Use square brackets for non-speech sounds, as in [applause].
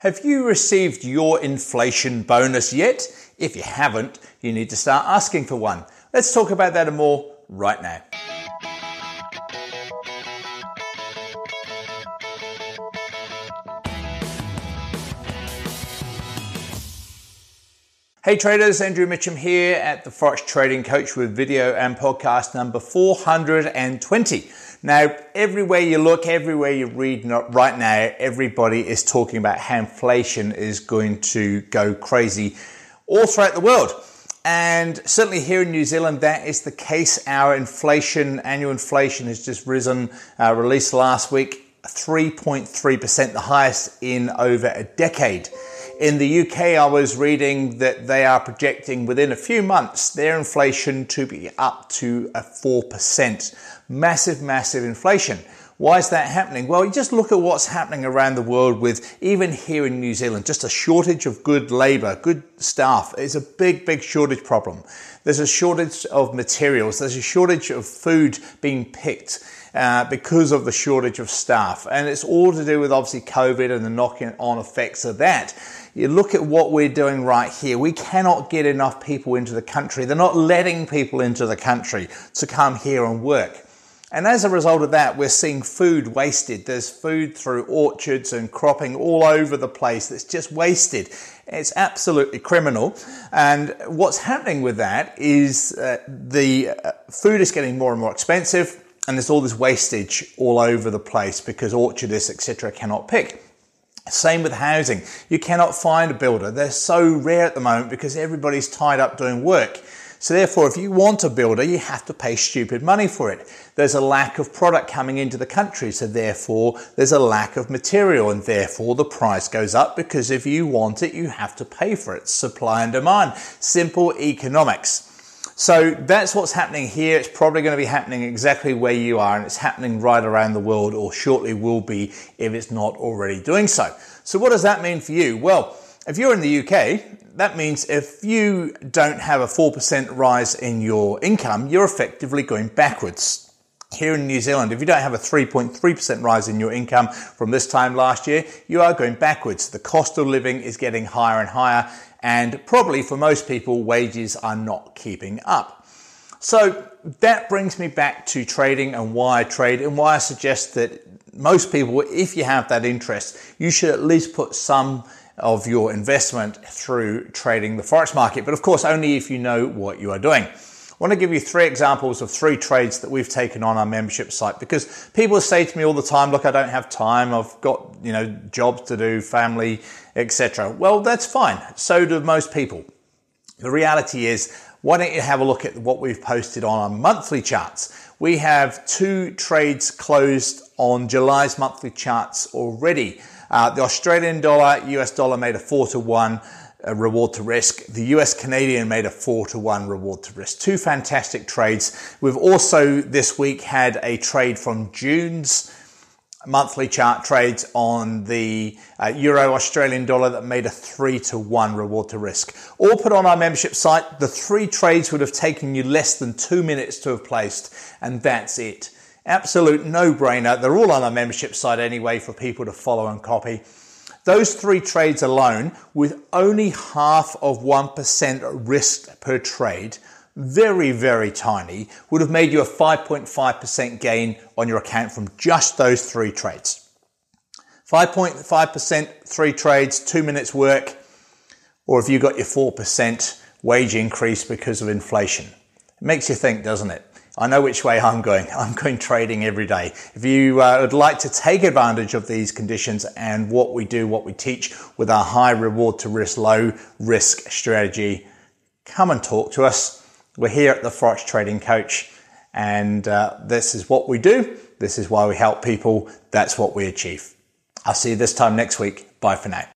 Have you received your inflation bonus yet? If you haven't, you need to start asking for one. Let's talk about that and more right now. Hey traders, Andrew Mitchem here at the Forex Trading Coach with video and podcast number 420. Now, everywhere you look, everywhere you read right now, everybody is talking about how inflation is going to go crazy all throughout the world. And certainly here in New Zealand, that is the case. Our inflation, annual inflation has just risen, uh, released last week, 3.3%, the highest in over a decade. In the UK, I was reading that they are projecting within a few months their inflation to be up to a 4%. Massive, massive inflation. Why is that happening? Well, you just look at what's happening around the world with, even here in New Zealand, just a shortage of good labor, good staff. It's a big, big shortage problem. There's a shortage of materials. There's a shortage of food being picked. Uh, because of the shortage of staff. And it's all to do with obviously COVID and the knocking on effects of that. You look at what we're doing right here. We cannot get enough people into the country. They're not letting people into the country to come here and work. And as a result of that, we're seeing food wasted. There's food through orchards and cropping all over the place that's just wasted. It's absolutely criminal. And what's happening with that is uh, the uh, food is getting more and more expensive and there's all this wastage all over the place because orchardists, etc., cannot pick. Same with housing. You cannot find a builder. They're so rare at the moment because everybody's tied up doing work. So therefore, if you want a builder, you have to pay stupid money for it. There's a lack of product coming into the country. So therefore, there's a lack of material and therefore the price goes up because if you want it, you have to pay for it. Supply and demand. Simple economics. So that's what's happening here. It's probably going to be happening exactly where you are, and it's happening right around the world, or shortly will be if it's not already doing so. So, what does that mean for you? Well, if you're in the UK, that means if you don't have a 4% rise in your income, you're effectively going backwards. Here in New Zealand, if you don't have a 3.3% rise in your income from this time last year, you are going backwards. The cost of living is getting higher and higher, and probably for most people, wages are not keeping up. So that brings me back to trading and why I trade and why I suggest that most people, if you have that interest, you should at least put some of your investment through trading the forex market. But of course, only if you know what you are doing. I want to give you three examples of three trades that we've taken on our membership site because people say to me all the time, look, I don't have time. I've got, you know, jobs to do, family, etc. Well, that's fine. So do most people. The reality is, why don't you have a look at what we've posted on our monthly charts? We have two trades closed on July's monthly charts already. Uh, the Australian dollar, US dollar made a four to one reward to risk. The US Canadian made a four to one reward to risk. Two fantastic trades. We've also this week had a trade from June's monthly chart trades on the uh, euro Australian dollar that made a three to one reward to risk. All put on our membership site. The three trades would have taken you less than two minutes to have placed, and that's it. Absolute no brainer. They're all on our membership site anyway for people to follow and copy. Those three trades alone, with only half of 1% risk per trade, very, very tiny, would have made you a 5.5% gain on your account from just those three trades. 5.5%, three trades, two minutes work, or if you got your 4% wage increase because of inflation. It makes you think, doesn't it? I know which way I'm going. [laughs] I'm going trading every day. If you uh, would like to take advantage of these conditions and what we do, what we teach with our high reward to risk, low risk strategy, come and talk to us. We're here at the Forex Trading Coach, and uh, this is what we do. This is why we help people. That's what we achieve. I'll see you this time next week. Bye for now.